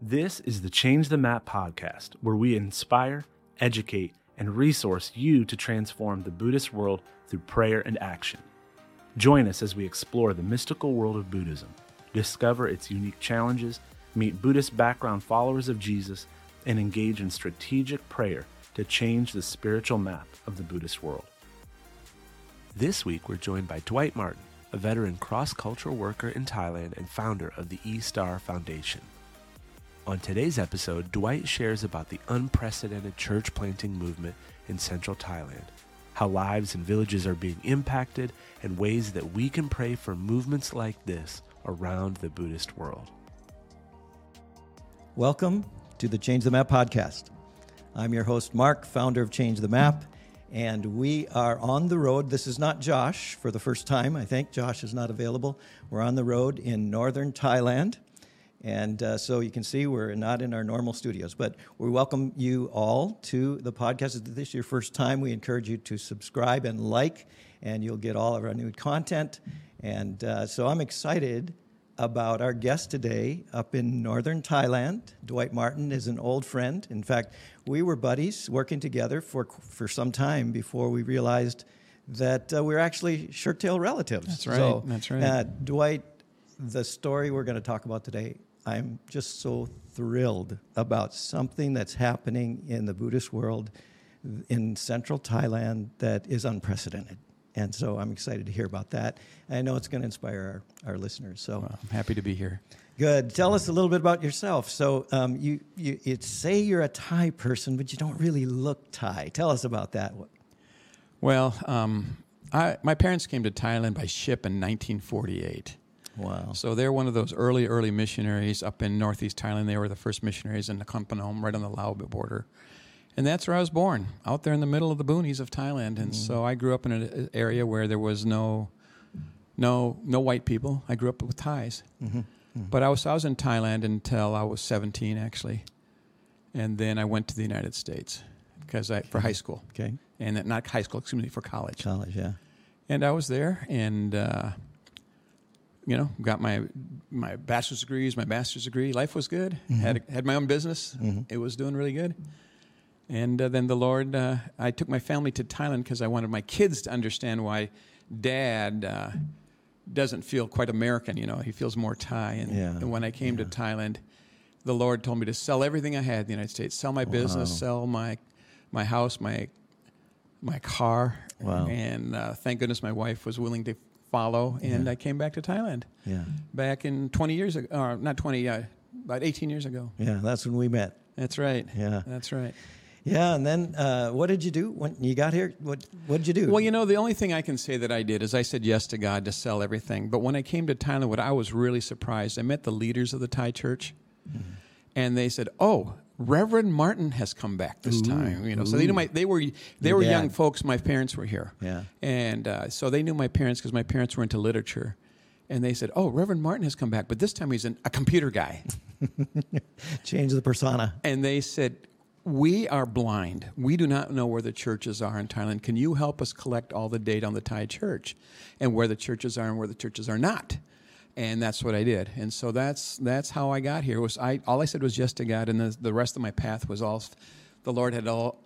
This is the Change the Map podcast, where we inspire, educate, and resource you to transform the Buddhist world through prayer and action. Join us as we explore the mystical world of Buddhism, discover its unique challenges, meet Buddhist background followers of Jesus, and engage in strategic prayer to change the spiritual map of the Buddhist world. This week, we're joined by Dwight Martin, a veteran cross cultural worker in Thailand and founder of the E Star Foundation. On today's episode, Dwight shares about the unprecedented church planting movement in central Thailand, how lives and villages are being impacted, and ways that we can pray for movements like this around the Buddhist world. Welcome to the Change the Map podcast. I'm your host, Mark, founder of Change the Map, and we are on the road. This is not Josh for the first time, I think. Josh is not available. We're on the road in northern Thailand. And uh, so you can see we're not in our normal studios, but we welcome you all to the podcast. If this is your first time, we encourage you to subscribe and like, and you'll get all of our new content. And uh, so I'm excited about our guest today up in northern Thailand. Dwight Martin is an old friend. In fact, we were buddies working together for, for some time before we realized that uh, we're actually shirt tail relatives. That's right. So, That's right. Uh, Dwight, the story we're going to talk about today, I'm just so thrilled about something that's happening in the Buddhist world in central Thailand that is unprecedented. And so I'm excited to hear about that. I know it's going to inspire our, our listeners. So Well, I'm happy to be here. good. Tell us a little bit about yourself. So um, you, you, you say you're a Thai person, but you don't really look Thai. Tell us about that. Well, um, I, my parents came to Thailand by ship in 1948. Wow. So they're one of those early, early missionaries up in northeast Thailand. They were the first missionaries in Nakhon Phanom, right on the Lao border. And that's where I was born, out there in the middle of the boonies of Thailand. And so I grew up in an uh, area where there was no, no, no white people. I grew up with Thais. Mm-hmm. Mm-hmm. But I was, I was in Thailand until I was 17, actually. And then I went to the United States because I, for high school. Okay. And uh, not high school, excuse me, for college. College, yeah. And I was there, and uh, you know, got my my bachelor's degrees, my master's degree. Life was good. Had had my own business. It was doing really good. And uh, then the Lord, uh, I took my family to Thailand because I wanted my kids to understand why Dad uh, doesn't feel quite American. You know, he feels more Thai. And, Yeah, and when I came to Thailand, the Lord told me to sell everything I had in the United States, sell my business, sell my my house, my my car. Wow. And uh, thank goodness my wife was willing to follow, and I came back to Thailand Yeah. back in 20 years ago, or not 20, uh, about 18 years ago. Yeah, that's when we met. That's right. Yeah. That's right. Yeah, and then uh, what did you do when you got here? What What did you do? Well, you know, the only thing I can say that I did is I said yes to God to sell everything. But when I came to Thailand, what I was really surprised, I met the leaders of the Thai church, and they said, "Oh, Reverend Martin has come back this time." You know, so they knew my they were they were dad. young folks. My parents were here, Yeah. and uh, so they knew my parents because my parents were into literature. And they said, "Oh, Reverend Martin has come back, but this time he's an, a computer guy." Change the persona. and they said, We are blind. We do not know where the churches are in Thailand. Can you help us collect all the data on the Thai church and where the churches are and where the churches are not? And that's what I did. And so that's that's how I got here. Was I all I said was yes to God, and the, the rest of my path was all the Lord had all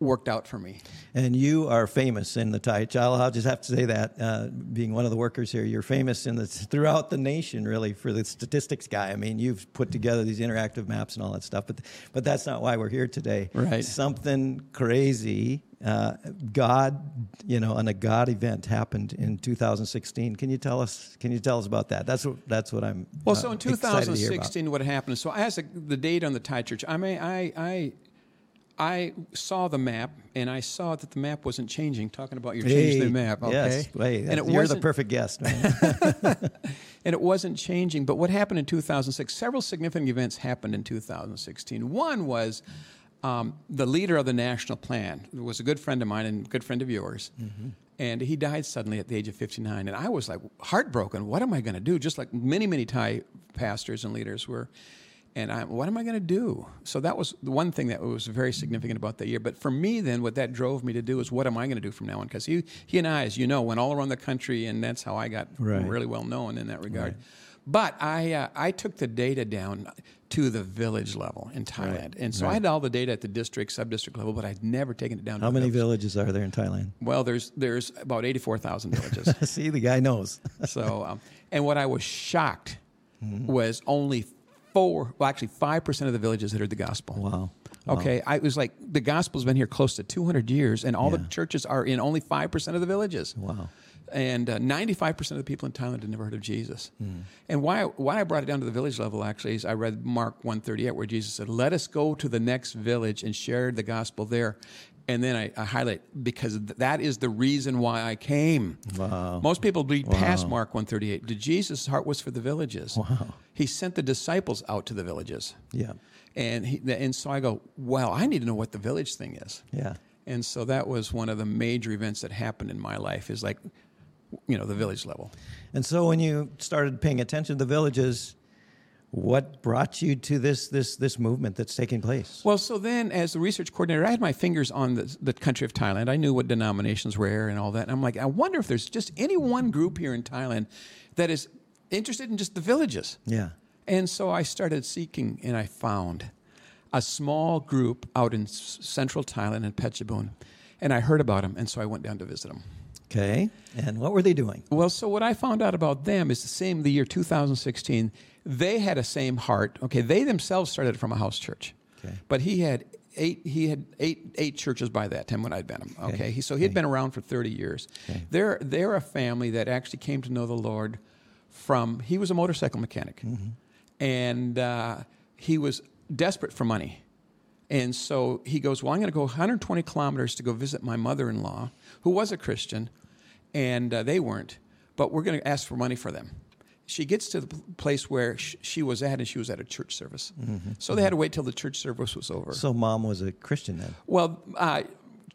worked out for me. And you are famous in the Thai. I'll I'll just have to say that, uh, being one of the workers here, you're famous in the throughout the nation, really, for the statistics guy. I mean, you've put together these interactive maps and all that stuff, but but that's not why we're here today. Right. Something crazy. Uh, God, you know, and a God event happened in 2016. Can you tell us? Can you tell us about that? That's what that's what I'm. Well, uh, so in excited to hear about. 2016, what happened? So as a, the date on the Thai church, I mean, I, I, I saw the map and I saw that the map wasn't changing. Talking about your change the map, okay? Yes, wait, and it you're the perfect guest, man. and it wasn't changing. But what happened in 2006? Several significant events happened in 2016. One was. Um, the leader of the national plan was a good friend of mine and a good friend of yours. And he died suddenly at the age of 59. And I was like heartbroken. What am I going to do? Just like many, many Thai pastors and leaders were. And I, what am I going to do? So that was the one thing that was very significant about that year. But for me, then, what that drove me to do is, what am I going to do from now on? Because he, he and I, as you know, went all around the country, and that's how I got Right. really well known in that regard. But I, uh, I took the data down to the village level in Thailand. And so I had all the data at the district, sub-district level, but I'd never taken it down How the many village. villages are there in Thailand? Well, there's, there's about 84,000 villages. See, the guy knows. so, um, and what I was shocked Mm-hmm. was only four, well, actually 5% of the villages had heard the gospel. Wow. Okay, I was like, the gospel's been here close to 200 years, and all the churches are in only 5% of the villages. Wow. And uh, 95% of the people in Thailand had never heard of Jesus. Hmm. And why, why I brought it down to the village level, actually, is I read Mark 138, where Jesus said, Let us go to the next village and share the gospel there. And then I, I highlight, because th- that is the reason why I came. Wow. Most people read past Mark 138. The Jesus' heart was for the villages. Wow. He sent the disciples out to the villages. Yeah. And, he, and so I go, well, I need to know what the village thing is. Yeah. And so that was one of the major events that happened in my life is like, you know, the village level. And so when you started paying attention to the villages, what brought you to this this this movement that's taking place? Well, so then as the research coordinator, I had my fingers on the, the country of Thailand. I knew what denominations were and all that. And I'm like, I wonder if there's just any one group here in Thailand that is interested in just the villages. Yeah. And so I started seeking, and I found a small group out in central Thailand in Phetchabun. And I heard about them, and so I went down to visit them. Okay. And what were they doing? Well, so what I found out about them is the same the year 2016. They had a same heart. Okay, they themselves started from a house church. Okay. But he had eight he had eight eight churches by that time when I'd been him. Okay. Okay. He, so he had been around for 30 years. Okay. They're they're a family that actually came to know the Lord from he was a motorcycle mechanic. And uh, he was desperate for money. And so he goes, Well, I'm going to go 120 kilometers to go visit my mother in law, who was a Christian, and uh, they weren't, but we're going to ask for money for them. She gets to the place where sh- she was at, and she was at a church service. So they had to wait till the church service was over. So mom was a Christian then. well, uh,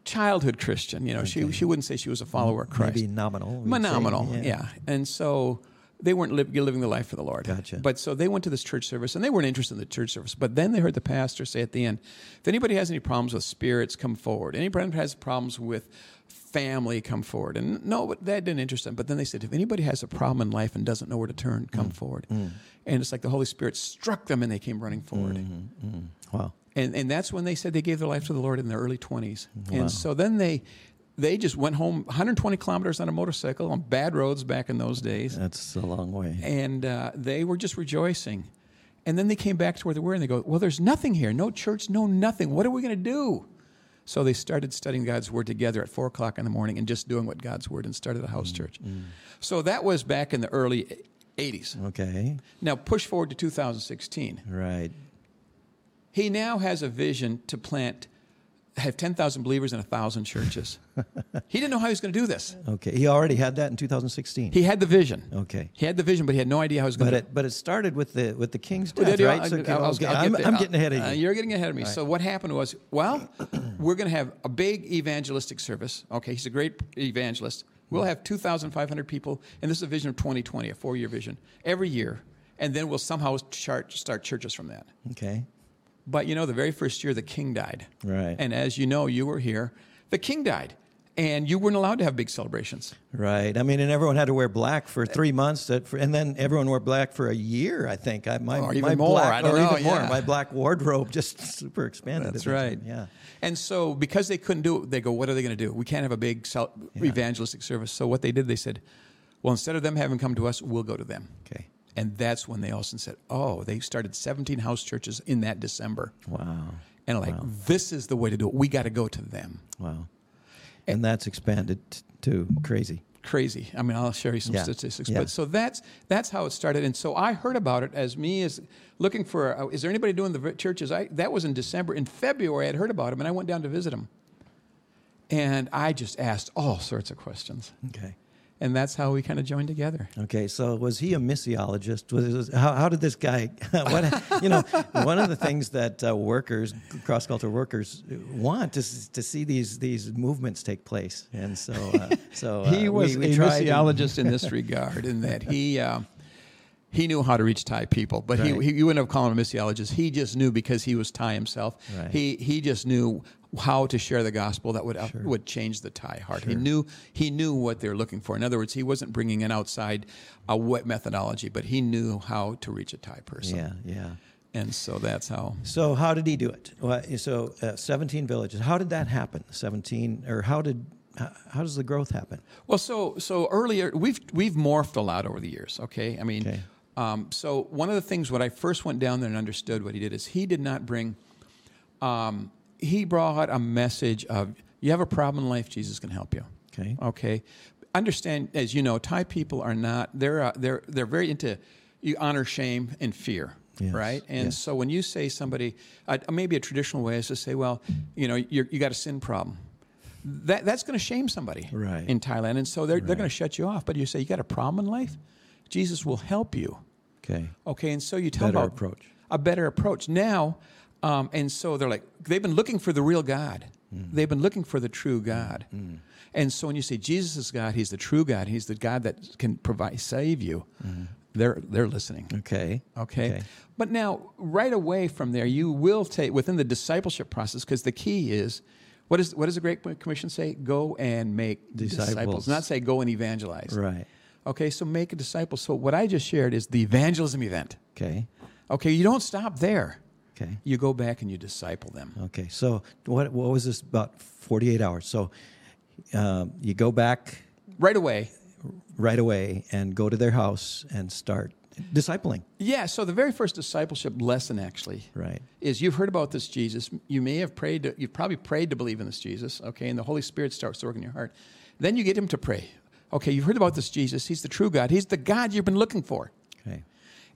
childhood Christian, you know, she, she wouldn't say she was a follower of Christ. Maybe nominal. Nominal, yeah. And so they weren't li- living the life for the Lord. Gotcha. But so they went to this church service, and they weren't interested in the church service. But then they heard the pastor say at the end, if anybody has any problems with spirits, come forward. Anybody has problems with family, come forward. And no, that didn't interest them. But then they said, if anybody has a problem in life and doesn't know where to turn, mm, come forward. Mm. And it's like the Holy Spirit struck them, and they came running forward. Mm-hmm, mm-hmm. Wow. And, and that's when they said they gave their life to the Lord in their early 20s. And so then they, they just went home 120 kilometers on a motorcycle on bad roads back in those days. That's a long way. And uh, they were just rejoicing. And then they came back to where they were and they go, Well, there's nothing here. No church, no nothing. What are we going to do? So they started studying God's Word together at 4 o'clock in the morning and just doing what God's Word and started a house church. So that was back in the early 80s. Okay. Now, push forward to 2016 Right. he now has a vision to plant have 10,000 believers in 1,000 churches. he didn't know how he was going to do this. Okay. He already had that in 2016. He had the vision. okay. He had the vision, but he had no idea how he was going But to it but it started with the with the king's Well, death, you right? are. So, get there. I'm getting ahead of you. Uh, you're getting ahead of me. So what happened was, well, we're going to have a big evangelistic service. Okay, he's a great evangelist. We'll have 2,500 people, and this is a vision of 2020, a four-year vision, every year. And then we'll somehow start, start churches from that. okay. But you know, the very first year, the king died. Right. And as you know, you were here. The king died, and you weren't allowed to have big celebrations. Right. I mean, and everyone had to wear black for three months, that for, and then everyone wore black for a year. I think. I, my, Or even my more, Black, I don't or know, even more. yeah. My black wardrobe just super expanded. That's right. Yeah. And so, because they couldn't do it, they go, "What are they going to do? We can't have a big cel- evangelistic service." So, what they did, they said, "Well, instead of them having come to us, we'll go to them." Okay. And that's when they also said, "Oh, they started 17 house churches in that December." Wow. And like, this is the way to do it. We got to go to them. Wow. And that's expanded to crazy. crazy. I mean, I'll share you some Yeah. statistics. Yeah. But so that's that's how it started. And so I heard about it as me as looking for. Uh, is there anybody doing the churches? I that was in December. In February, I'd heard about him, and I went down to visit him. And I just asked all sorts of questions, Okay. And that's how we kind of joined together. Okay, so was he a missiologist? Was how, how did this guy? What you know, one of the things that uh, workers, cross cultural workers, want is to see these these movements take place, and so uh, so uh, he was we, we a tried missiologist in this regard, in that he uh, he knew how to reach Thai people, but Right. he, he you wouldn't have called him a missiologist. He just knew because he was Thai himself. Right. He he just knew how to share the gospel that would would change the Thai heart. He knew he knew what they're looking for. In other words, he wasn't bringing an outside a wet methodology, but he knew how to reach a Thai person. Yeah, yeah. And so that's how. So how did he do it? Well, so uh, 17 villages. How did that happen? 17, or how did how, how does the growth happen? Well, so so earlier we've we've morphed a lot over the years. Okay, I mean, Okay. Um, so one of the things when I first went down there and understood what he did is he did not bring. Um, he brought a message of you have a problem in life, Jesus can help you. Okay. Okay. Understand, as you know, Thai people are not. They're uh, they're they're very into you honor shame and fear. Yes, Right, and yes. so when you say somebody, uh, maybe a traditional way is to say, well, you know, you're, you got a sin problem. That that's going to shame somebody Right. in Thailand, and so they're they're going to shut you off. But you say you got a problem in life, Jesus will help you. Okay. Okay, and so you tell Better about approach. a better approach now, um, and so they're like they've been looking for the real God. Mm. They've been looking for the true God, and so when you say Jesus is God, He's the true God. He's the God that can provide save you. They're they're listening. Mm. Okay. Okay. But now, right away from there, you will take within the discipleship process because the key is. What, is, what does the Great Commission say? Go and make Disciples. disciples. Not say go and evangelize. Right. Okay, so make a disciple. So what I just shared is the evangelism event. Okay. Okay, you don't stop there. Okay. You go back and you disciple them. Okay. So what what was this about 48 hours? So um, you go back Right away. right away and go to their house and start discipling. Yeah, so the very first discipleship lesson actually Right. is you've heard about this Jesus. You may have prayed, to, you've probably prayed to believe in this Jesus, okay, and the Holy Spirit starts to work in your heart. Then you get him to pray. Okay, you've heard about this Jesus. He's the true God. He's the God you've been looking for. Okay.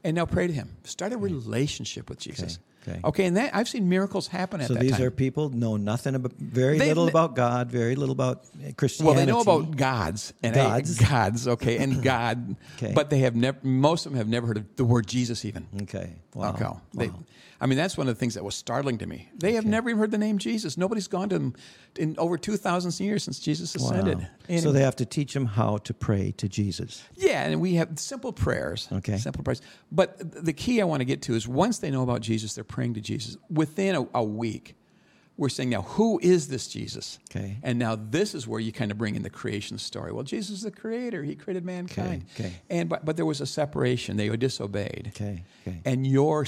And now pray to him. Start a relationship with Jesus. okay. Okay, and that, I've seen miracles happen at So that these time. are people know nothing about very They've little about God, very little about uh, Well, they know about gods and Gods. gods, okay, and God, Okay. but they have never. Most of them have never heard of the word Jesus even. Okay. Wow. Okay. They, Wow. I mean, that's one of the things that was startling to me. They have never even heard the name Jesus. Nobody's gone to them in over 2,000 years since Jesus ascended. Wow. And So they have to teach them how to pray to Jesus. yeah, and we have simple prayers. Okay. Simple prayers. But the key I want to get to is once they know about Jesus, they're praying to Jesus. Within a, a week, we're saying, now, who is this Jesus? Okay. And now this is where you kind of bring in the creation story. Well, Jesus is the creator. He created mankind. okay. And but, but there was a separation. They disobeyed. Okay. Okay. And your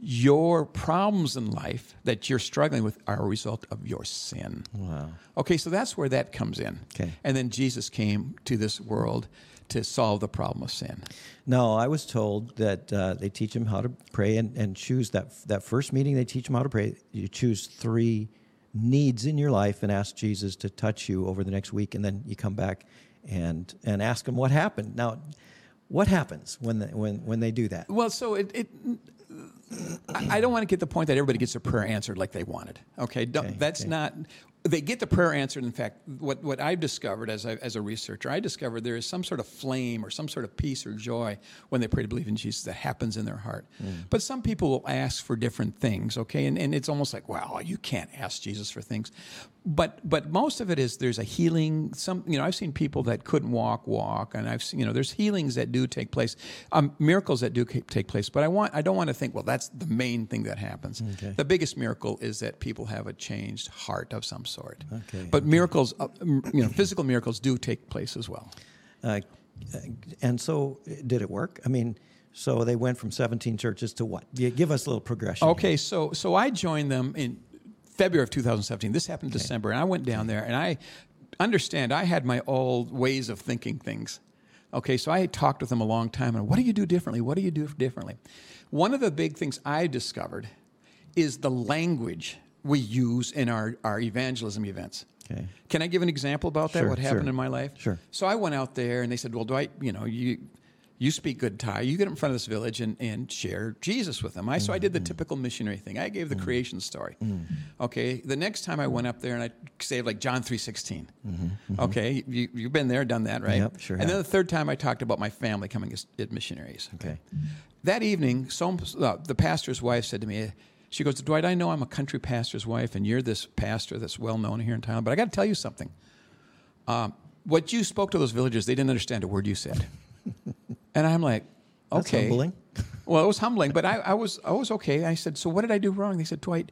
your problems in life that you're struggling with are a result of your sin. Wow. Okay, so that's where that comes in. Okay. And then Jesus came to this world to solve the problem of sin. No, I was told that uh, they teach them how to pray and, and choose that that first meeting. They teach them how to pray. You choose three needs in your life and ask Jesus to touch you over the next week, and then you come back and and ask him what happened. Now, what happens when they, when when they do that? Well, so it. it I don't want to get the point that everybody gets their prayer answered like they wanted. Okay, Okay, that's okay. not. They get the prayer answered. In fact, what, what I've discovered as, I, as a researcher, I discovered there is some sort of flame or some sort of peace or joy when they pray to believe in Jesus that happens in their heart. Mm. But some people will ask for different things, okay? And, and it's almost like, well, you can't ask Jesus for things. But but most of it is there's a healing. Some you know I've seen people that couldn't walk walk, and I've seen you know there's healings that do take place, um, miracles that do take place. But I want I don't want to think well that's the main thing that happens. Okay. The biggest miracle is that people have a changed heart of some sort. Okay, But miracles, uh, you know, physical miracles do take place as well. Uh, and so, did it work? I mean, so they went from 17 churches to what? Give us a little progression. here. Okay, so so I joined them in February of 2017. This happened in December, and I went down there, and I understand I had my old ways of thinking things. Okay, so I had talked with them a long time, and what do you do differently? What do you do differently? One of the big things I discovered is the language we use in our, our evangelism events. Okay. Can I give an example about that? Sure, what happened sure. in my life? Sure. So I went out there and they said, Well, do I, you know, you you speak good Thai. You get in front of this village and, and share Jesus with them. I, so I did the Mm-hmm. typical missionary thing. I gave the creation story. Mm. Okay. The next time I went up there and I saved like John 3.16. Okay. You, you've been there, done that, right? Mm-hmm. Yep, sure And then the third time I talked about my family coming as, as missionaries. Okay. That evening, some, uh, the pastor's wife said to me, she goes, Dwight, I know I'm a country pastor's wife, and you're this pastor that's well known here in town, but I got to tell you something. Um, what you spoke to those villagers, they didn't understand a word you said. and I'm like, That's okay. humbling. Well, it was humbling, but I, I was I was okay. I said, so what did I do wrong? They said, Dwight,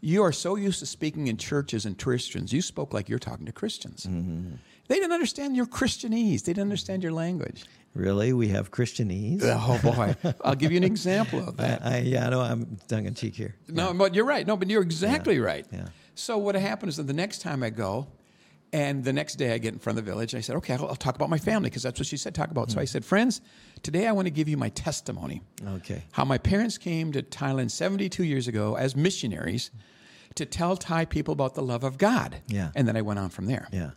you are so used to speaking in churches and Christians. You spoke like you're talking to Christians. Mm-hmm. They didn't understand your Christianese. They didn't understand your language. Really, we have Christianese. Oh boy, I'll give you an example of that. I, yeah, I know I'm tongue in cheek here. No, but you're right. No, but you're exactly right. yeah. So what happened is that the next time I go, and the next day I get in front of the village, and I said, okay, I'll, I'll talk about my family because that's what she said talk about. So I hmm. said, friends, today I want to give you my testimony. Okay. How my parents came to Thailand 72 years ago as missionaries to tell Thai people about the love of God. Yeah. And then I went on from there. Yeah.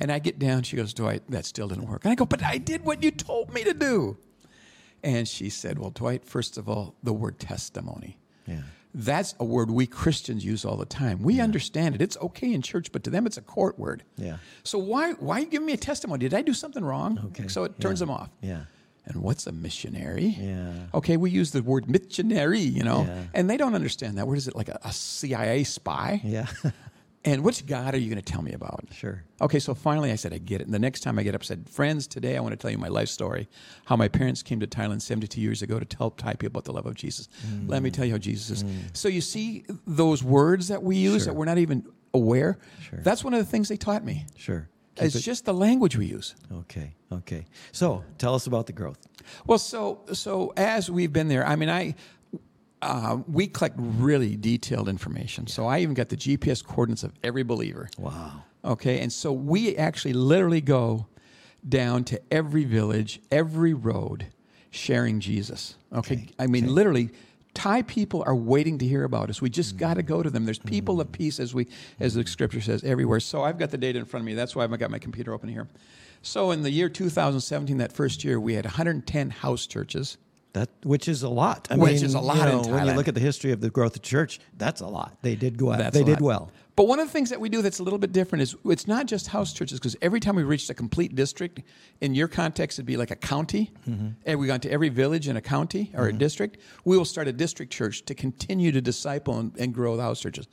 And I get down, she goes, Dwight, that still didn't work. And I go, but I did what you told me to do. And she said, well, Dwight, first of all, the word testimony. Yeah. That's a word we Christians use all the time. We understand it. It's okay in church, but to them it's a court word. Yeah. So why why are you giving me a testimony? Did I do something wrong? Okay. So it turns Yeah. them off. Yeah. And what's a missionary? Yeah. Okay, we use the word missionary, you know, Yeah. and they don't understand that. What is it like a, a CIA spy? Yeah. And which God are you going to tell me about? sure. Okay, so finally I said, I get it. And the next time I get up, I said, Friends, today I want to tell you my life story. How my parents came to Thailand 72 years ago to tell Thai people about the love of Jesus. Let me mm. tell you how Jesus is. Mm. So you see those words that we use Sure. that we're not even aware? Sure. That's one of the things they taught me. Sure. Keep It's it- just the language we use. okay. Okay. So tell us about the growth. Well, so so as we've been there, I mean, I uh, we collect really detailed information. So I even got the GPS coordinates of every believer. Wow. Okay, and so we actually literally go down to every village, every road, sharing Jesus. Okay, Okay, I mean, okay. literally. Thai people are waiting to hear about us. We just mm. got to go to them. There's people of mm. peace, as we, as the mm. scripture says, everywhere. So I've got the data in front of me. That's why I've got my computer open here. So in the year 2017, that first year, we had 110 house churches. That which is a lot. I Which mean, is a lot you in know, when you look at the history of the growth of church, that's a lot. They did go out. That's They did well. But one of the things that we do that's a little bit different is it's not just house churches because every time we reached a complete district, in your context it'd be like a county, mm-hmm. and we got to every village in a county or a mm-hmm. district. We will start a district church to continue to disciple and, and grow the house churches.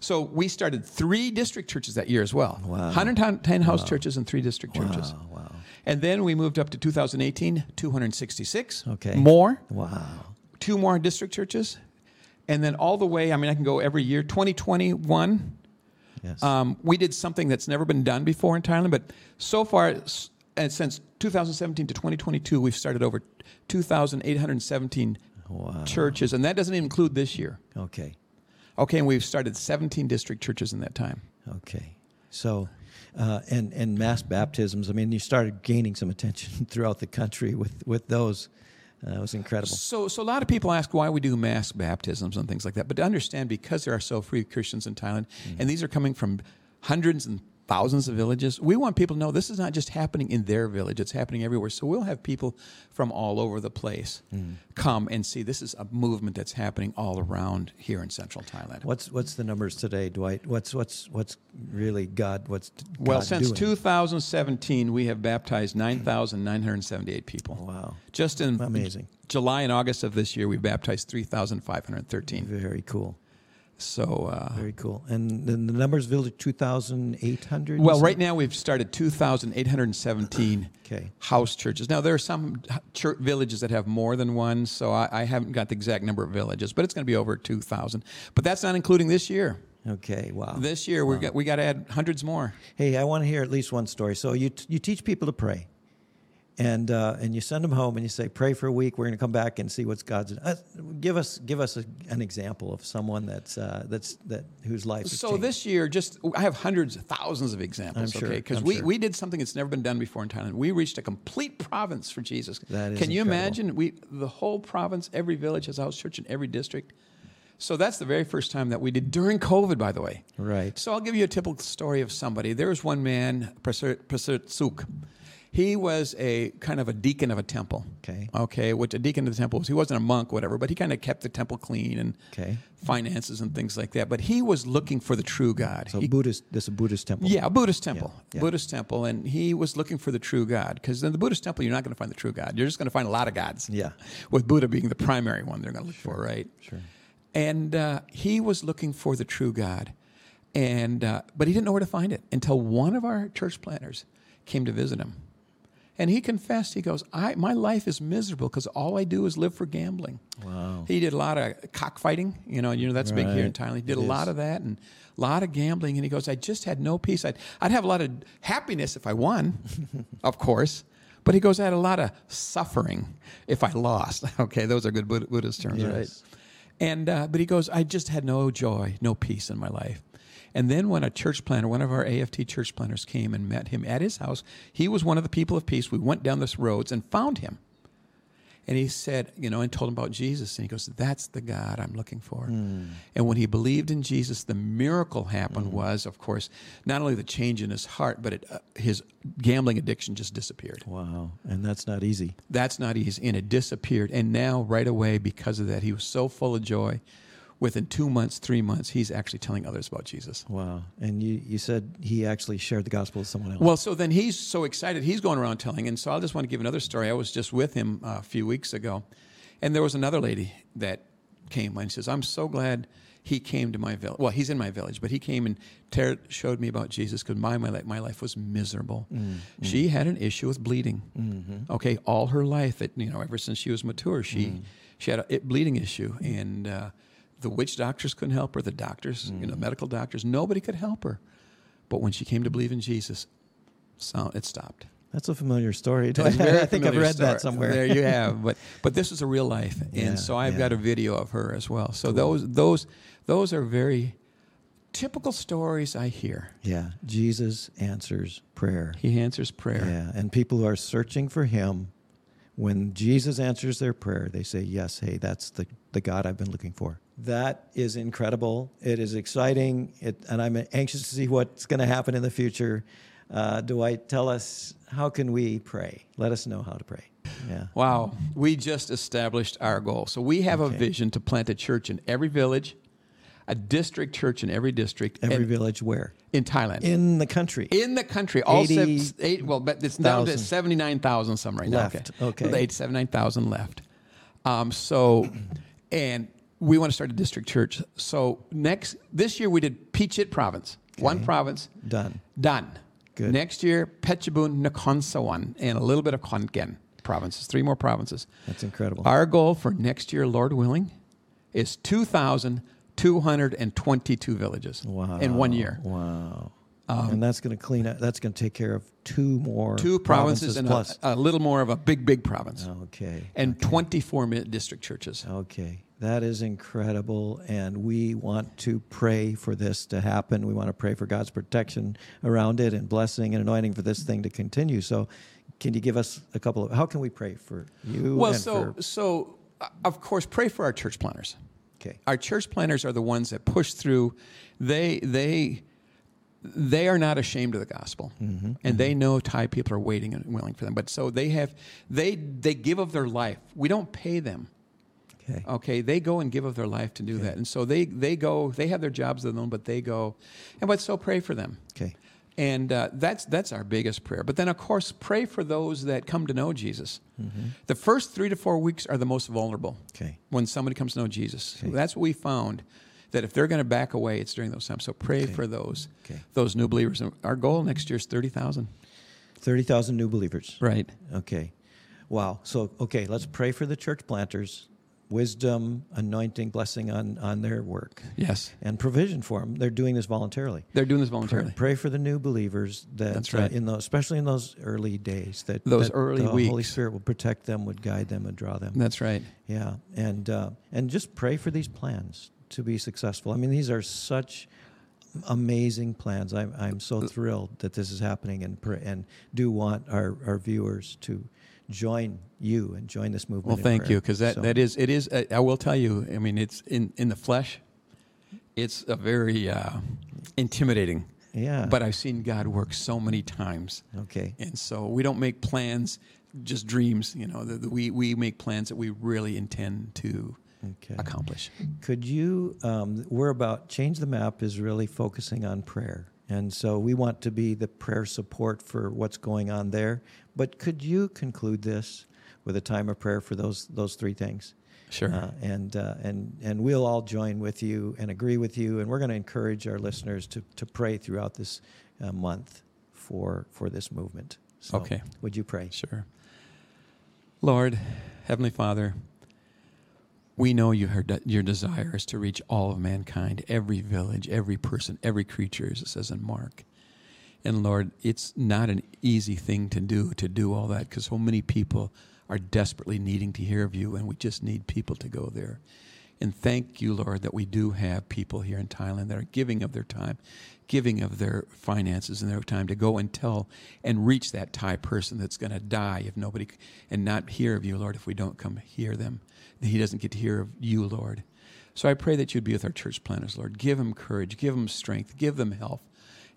So we started three district churches that year as well. Wow. 110 house churches and three district churches. Wow. And then we moved up to 2018, 266. Okay. More Wow. two more district churches, and then all the way. I mean, I can go every year. 2021, Yes. um, we did something that's never been done before in Thailand, but so far, and since 2017 to 2022, we've started over 2,817 Wow. churches, and that doesn't even include this year. Okay. Okay, and we've started 17 district churches in that time. Okay. So, uh, and and mass baptisms. I mean, you started gaining some attention throughout the country with with those. Uh, it was incredible. So, so a lot of people ask why we do mass baptisms and things like that. But to understand, because there are so few Christians in Thailand, and these are coming from hundreds and thousands of villages, we want people to know this is not just happening in their village; it's happening everywhere. So we'll have people from all over the place hmm. come and see this is a movement that's happening all around here in Central Thailand. What's what's the numbers today, Dwight? What's what's what's really God? What's God Well, since doing? 2017, we have baptized 9,978 people. Oh, wow. Just in Amazing. July and August of this year, we baptized 3,513. Very cool. So, uh, Very cool. And then the numbers village two thousand eight hundred. well, right now we've started 2,817 Okay. house churches. Now, there are some church villages that have more than one, so I, I haven't got the exact number of villages, but it's going to be over 2,000. But that's not including this year. Okay. Wow. This year, we got we got to add hundreds more. Hey, I want to hear at least one story. So you you teach people to pray, and uh, and you send them home, and you say, pray for a week. We're going to come back and see what's God's. Uh, give us give us a, an example of someone that's uh, that's that whose life. So changed. this year, just I have hundreds, thousands of examples. I'm sure, okay, because we, sure. we did something that's never been done before in Thailand. We reached a complete province for Jesus. That is Can you incredible. imagine? We the whole province, every village has a house church in every district. So that's the very first time that we did during COVID, by the way. Right. So I'll give you a typical story of somebody. There was one man, Prasert Suk. He was a kind of a deacon of a temple. Okay. Okay, which a deacon of the temple was. He wasn't a monk, whatever, but he kind of kept the temple clean and Okay. finances and things like that. But he was looking for the true God. So He- Buddhist. This is a Buddhist temple. yeah, a Buddhist temple. yeah. Buddhist temple. And he was looking for the true God. Because in the Buddhist temple, you're not going to find the true God. You're just going to find a lot of gods. Yeah. With Buddha being the primary one they're going to look for, right? Sure. And uh, he was looking for the true God. And, uh, but he didn't know where to find it until one of our church planners came to visit him. And he confessed, he goes, I, my life is miserable because all I do is live for gambling. Wow. He did a lot of cockfighting, you know, you know that's big here in Thailand. He did It a lot of that and a lot of gambling. And he goes, I just had no peace. I'd, I'd have a lot of happiness if I won, of course. But he goes, I had a lot of suffering if I lost. Okay, those are good Buddhist terms, right? And uh, but he goes, I just had no joy, no peace in my life. And then when a church planter, one of our AFT church planters, came and met him at his house, he was one of the people of peace. We went down this roads and found him. And he said, you know, and told him about Jesus. And he goes, That's the God I'm looking for. And when he believed in Jesus, the miracle happened was, of course, not only the change in his heart, but it, uh, his gambling addiction just disappeared. Wow. And that's not easy. That's not easy. And it disappeared. And now, right away, because of that, he was so full of joy. Within two months, three months, he's actually telling others about Jesus. Wow. And you, you said he actually shared the gospel with someone else. Well, so then he's so excited, he's going around telling. And so I just want to give another story. I was just with him uh, a few weeks ago, and there was another lady that came and says, I'm so glad he came to my village. Well, he's in my village, but he came and ter- showed me about Jesus because my, my, li- my life was miserable. She had an issue with bleeding. Okay, all her life, it, you know, ever since she was mature, she, she had a it, bleeding issue. And uh, the witch doctors couldn't help her, the doctors, you know, mm. medical doctors, nobody could help her. But when she came to believe in Jesus, so it stopped. that's a familiar story. Very I think I've read that somewhere. There you have, but but this is a real life, and Yeah, so I've yeah. got a video of her as well. So those those those are very typical stories I hear. yeah. Jesus answers prayer. He answers prayer. Yeah. And people who are searching for him, when Jesus answers their prayer, they say, Yes, hey, that's the, the God I've been looking for. That is incredible. It is exciting. It, and I'm anxious to see what's going to happen in the future. Uh, Dwight, tell us, how can we pray? Let us know how to pray. Yeah. Wow, we just established our goal. So we have Okay. a vision to plant a church in every village, a district church in every district, Every village where? in Thailand. In the country. in the country, all 80 sev- eight, well, but it's down to seventy nine thousand some right now. Okay. Okay. eight seventy nine thousand left. Um, so, and we want to start a district church. So next this year we did Pichit province, one province Done. done. Good. Next year Phetchabun, Nakhon Sawan, and a little bit of Khon Kaen provinces, three more provinces. That's incredible. Our goal for next year, Lord willing, is two thousand two hundred and twenty two villages Wow. in one year. Wow. Um, and that's going to clean up, that's going to take care of two more Two provinces, and plus. a, a little more of a big, big province. okay. and 24 district churches. Okay. That is incredible. And we want to pray for this to happen. We want to pray for God's protection around it and blessing and anointing for this thing to continue. So, can you give us a couple of how can we pray for you? Well, so for, so uh, of course, pray for our church planners. okay. Our church planners are the ones that push through. They they they are not ashamed of the gospel, Mm-hmm. and they know Thai people are waiting and willing for them. But so they have they they give of their life. We don't pay them. Okay. Okay, they go and give of their life to do that, and so they they go. They have their jobs alone, but they go, and but so pray for them. Okay. And uh, that's that's our biggest prayer. But then, of course, pray for those that come to know Jesus. The first three to four weeks are the most vulnerable. Okay. When somebody comes to know Jesus, Okay. that's what we found. That if they're going to back away, it's during those times. So pray for those Okay. those new believers. And Our goal next year is thirty thousand. 30,000 new believers. Right. Okay. Wow. So, okay, let's pray for the church planters. Wisdom, anointing, blessing on, on their work, Yes, and provision for them. They're doing this voluntarily. they're doing this voluntarily. pray for the new believers that That's uh, right. in those, especially in those early days, that Those that early the Holy. Spirit will protect them, would guide them, and draw them. That's right. Yeah, and uh, and just pray for these plans to be successful. I mean, these are such amazing plans. I'm I'm so thrilled that this is happening, and pray, and do want our, our viewers to join you and join this movement. Well, thank you, because that, So, that is it is. uh, I will tell you. I mean, it's in in the flesh. It's a very uh, intimidating. yeah. But I've seen God work so many times, okay, and so we don't make plans, just dreams. You know, the, the, we we make plans that we really intend to okay. accomplish. Could you? Um, we're about change the map is really focusing on prayer, and so we want to be the prayer support for what's going on there. But could you conclude this with a time of prayer for those those three things? Sure. Uh, and uh, and and we'll all join with you and agree with you, and we're going to encourage our listeners to to pray throughout this uh, month for for this movement. So Okay. Would you pray? Sure. Lord, Heavenly Father, we know you heard your desire is to reach all of mankind, every village, every person, every creature, as it says in Mark. And Lord, it's not an easy thing to do, to do all that, because so many people are desperately needing to hear of you, and we just need people to go there. And thank you, Lord, that we do have people here in Thailand that are giving of their time, giving of their finances and their time to go and tell and reach that Thai person that's going to die if nobody and not hear of you, Lord, if we don't come hear them. He doesn't get to hear of you, Lord. So I pray that you'd be with our church planners, Lord. Give them courage, give them strength, give them health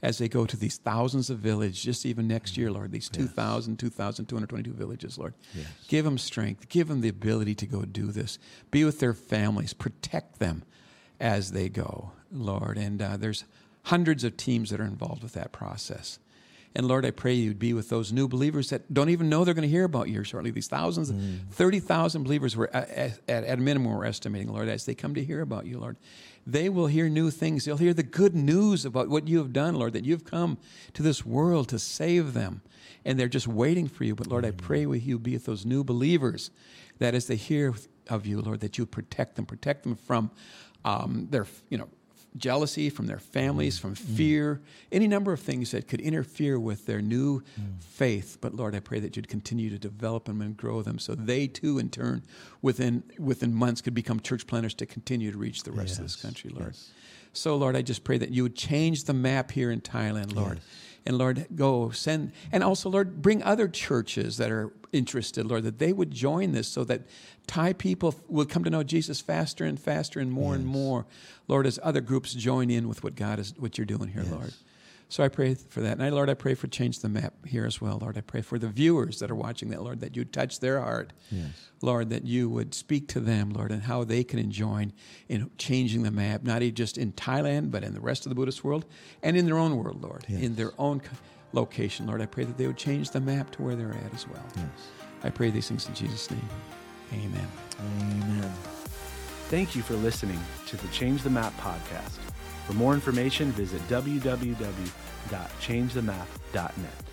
as they go to these thousands of villages, just even next year, Lord, these 2,000, 2,222 villages, Lord. Yes. Give them strength. Give them the ability to go do this. Be with their families. Protect them as they go, Lord. And uh, there's hundreds of teams that are involved with that process. And Lord, I pray you'd be with those new believers that don't even know they're going to hear about you shortly. These thousands, 30,000 believers were at, at, at a minimum we're estimating, Lord, as they come to hear about you, Lord. They will hear new things. They'll hear the good news about what you have done, Lord, that you've come to this world to save them. And they're just waiting for you. But Lord, I pray with you be with those new believers that as they hear of you, Lord, that you protect them, protect them from um, their, you know, jealousy, from their families, from mm-hmm. fear, any number of things that could interfere with their new mm. faith. But Lord, I pray that you'd continue to develop them and grow them so they too, in turn, within, within months, could become church planners to continue to reach the rest of this country, Lord. yes. So, Lord, I just pray that you would change the map here in Thailand, Lord. And Lord, go send, and also, Lord, bring other churches that are interested, Lord, that they would join this so that Thai people will come to know Jesus faster and faster and more and more, Lord, as other groups join in with what God is, what you're doing here, Lord. So I pray for that. And I, Lord, I pray for change the map here as well, Lord. I pray for the viewers that are watching that, Lord, that you touch their heart. Yes. Lord, that you would speak to them, Lord, and how they can join in changing the map, not just in Thailand, but in the rest of the Buddhist world and in their own world, Lord, Yes. in their own location. Lord, I pray that they would change the map to where they're at as well. Yes. I pray these things in Jesus' name. Amen. Amen. Thank you for listening to the Change the Map podcast. For more information, visit www.changethemap.net.